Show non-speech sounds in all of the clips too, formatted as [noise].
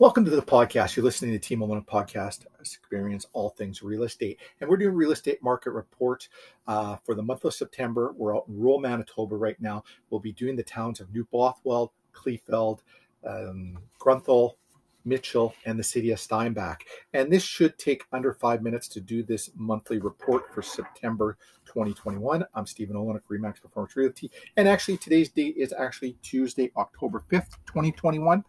Welcome to the podcast. You're listening to Team Olyniuk Podcast, Experience All Things Real Estate. And we're doing real estate market report uh, for the month of September. We're out in rural Manitoba right now. We'll be doing the towns of New Bothwell, Kleefeld, um, Grunthal, Mitchell, and the city of Steinbach. And this should take under five minutes to do this monthly report for September 2021. I'm Stephen Olyniuk, Remax Performance Realty. And actually, today's date is actually Tuesday, October 5th, 2021.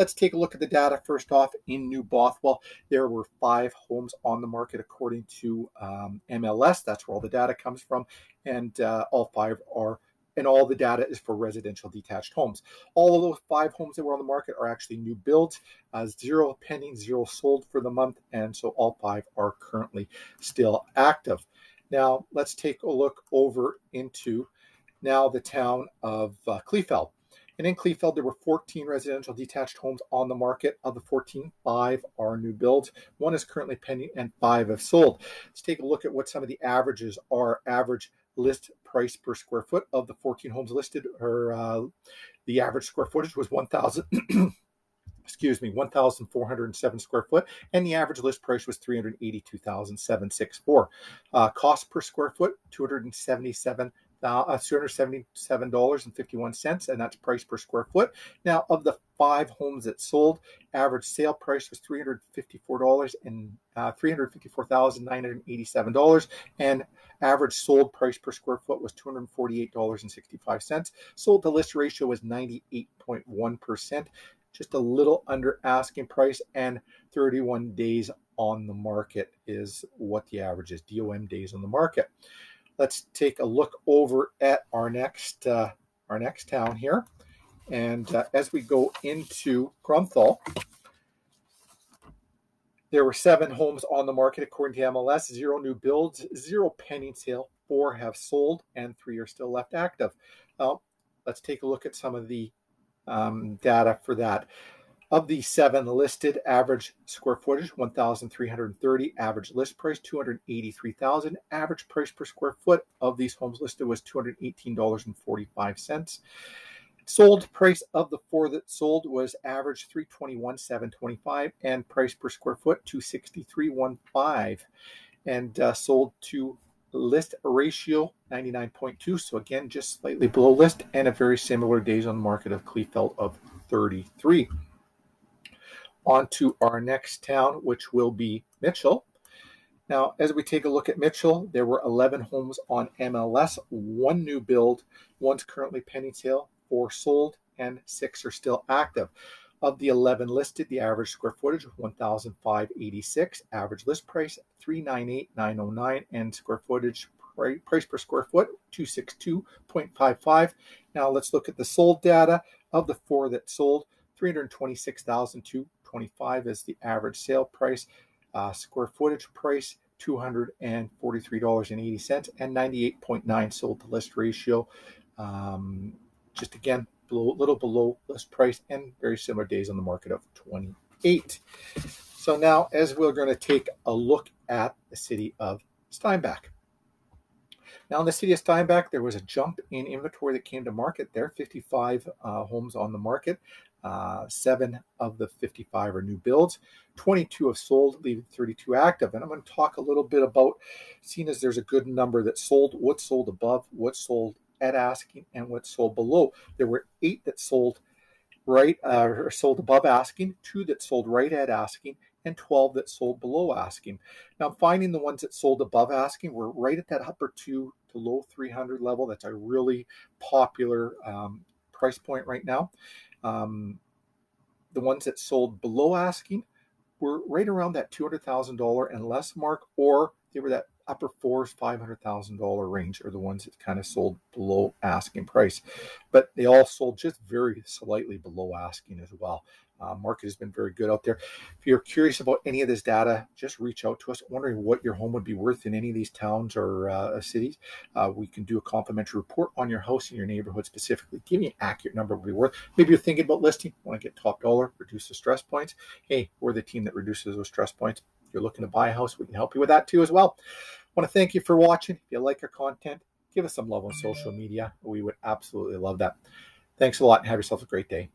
Let's take a look at the data first off in New Bothwell. There were five homes on the market according to um, MLS. That's where all the data comes from. And uh, all five are and all the data is for residential detached homes. All of those five homes that were on the market are actually new builds, uh, zero pending, zero sold for the month, and so all five are currently still active. Now let's take a look over into now the town of uh, Kleefeld. And in Kleefeld, there were 14 residential detached homes on the market. Of the 14, five are new builds. One is currently pending, and five have sold. Let's take a look at what some of the averages are. Average list price per square foot of the 14 homes listed, or uh, the average square footage was 1,000. [clears throat] excuse me, 1,407 square foot, and the average list price was 382,764. Uh, cost per square foot, 277 uh, $277.51, and that's price per square foot. Now, of the five homes that sold, average sale price was $354 and uh, $354,987, and average sold price per square foot was $248.65. Sold to list ratio was 98.1%, just a little under asking price, and 31 days on the market is what the average is, DOM days on the market let's take a look over at our next uh, our next town here. And uh, as we go into Grunthal, there were seven homes on the market according to MLS, zero new builds, zero pending sale, four have sold, and three are still left active. Now, let's take a look at some of the um, data for that. Of the seven listed, average square footage 1,330, average list price 283,000, average price per square foot. Of these homes listed was $218.45. Sold price of the four that sold was average 321,725 and price per square foot 263.15 and uh, sold to list ratio 99.2 so again just slightly below list and a very similar days on market of Kleefeld of 33 on to our next town, which will be Mitchell. Now, as we take a look at Mitchell, there were 11 homes on MLS, one new build, one's currently pending sale, four sold, and six are still active. Of the 11 listed, the average square footage 1,586, average list price 398,909, and square footage price per square foot 262.55. Now let's look at the sold data. Of the four that sold, 326,002 25 is the average sale price. Uh, square footage price $243.80 and 98.9 sold to list ratio. Um, just again, a little below list price and very similar days on the market of 28. So now, as we're going to take a look at the city of Steinbach. Now, in the city of Steinbach, there was a jump in inventory that came to market there 55 uh, homes on the market. Uh, seven of the 55 are new builds. 22 have sold, leaving 32 active. And I'm going to talk a little bit about, seeing as there's a good number that sold, what sold above, what sold at asking, and what sold below. There were eight that sold right uh, or sold above asking, two that sold right at asking, and 12 that sold below asking. Now, I'm finding the ones that sold above asking were right at that upper two to low 300 level. That's a really popular um, price point right now. Um, the ones that sold below asking were right around that $200,000 and less mark, or they were that upper fours, $500,000 range are the ones that kind of sold below asking price. But they all sold just very slightly below asking as well. Uh, market has been very good out there. If you're curious about any of this data, just reach out to us. Wondering what your home would be worth in any of these towns or uh, cities, uh, we can do a complimentary report on your house in your neighborhood specifically. Give me an accurate number would be worth. Maybe you're thinking about listing, want to get top dollar, reduce the stress points. Hey, we're the team that reduces those stress points. If you're looking to buy a house, we can help you with that too as well. Want to thank you for watching. If you like our content, give us some love on social media. We would absolutely love that. Thanks a lot and have yourself a great day.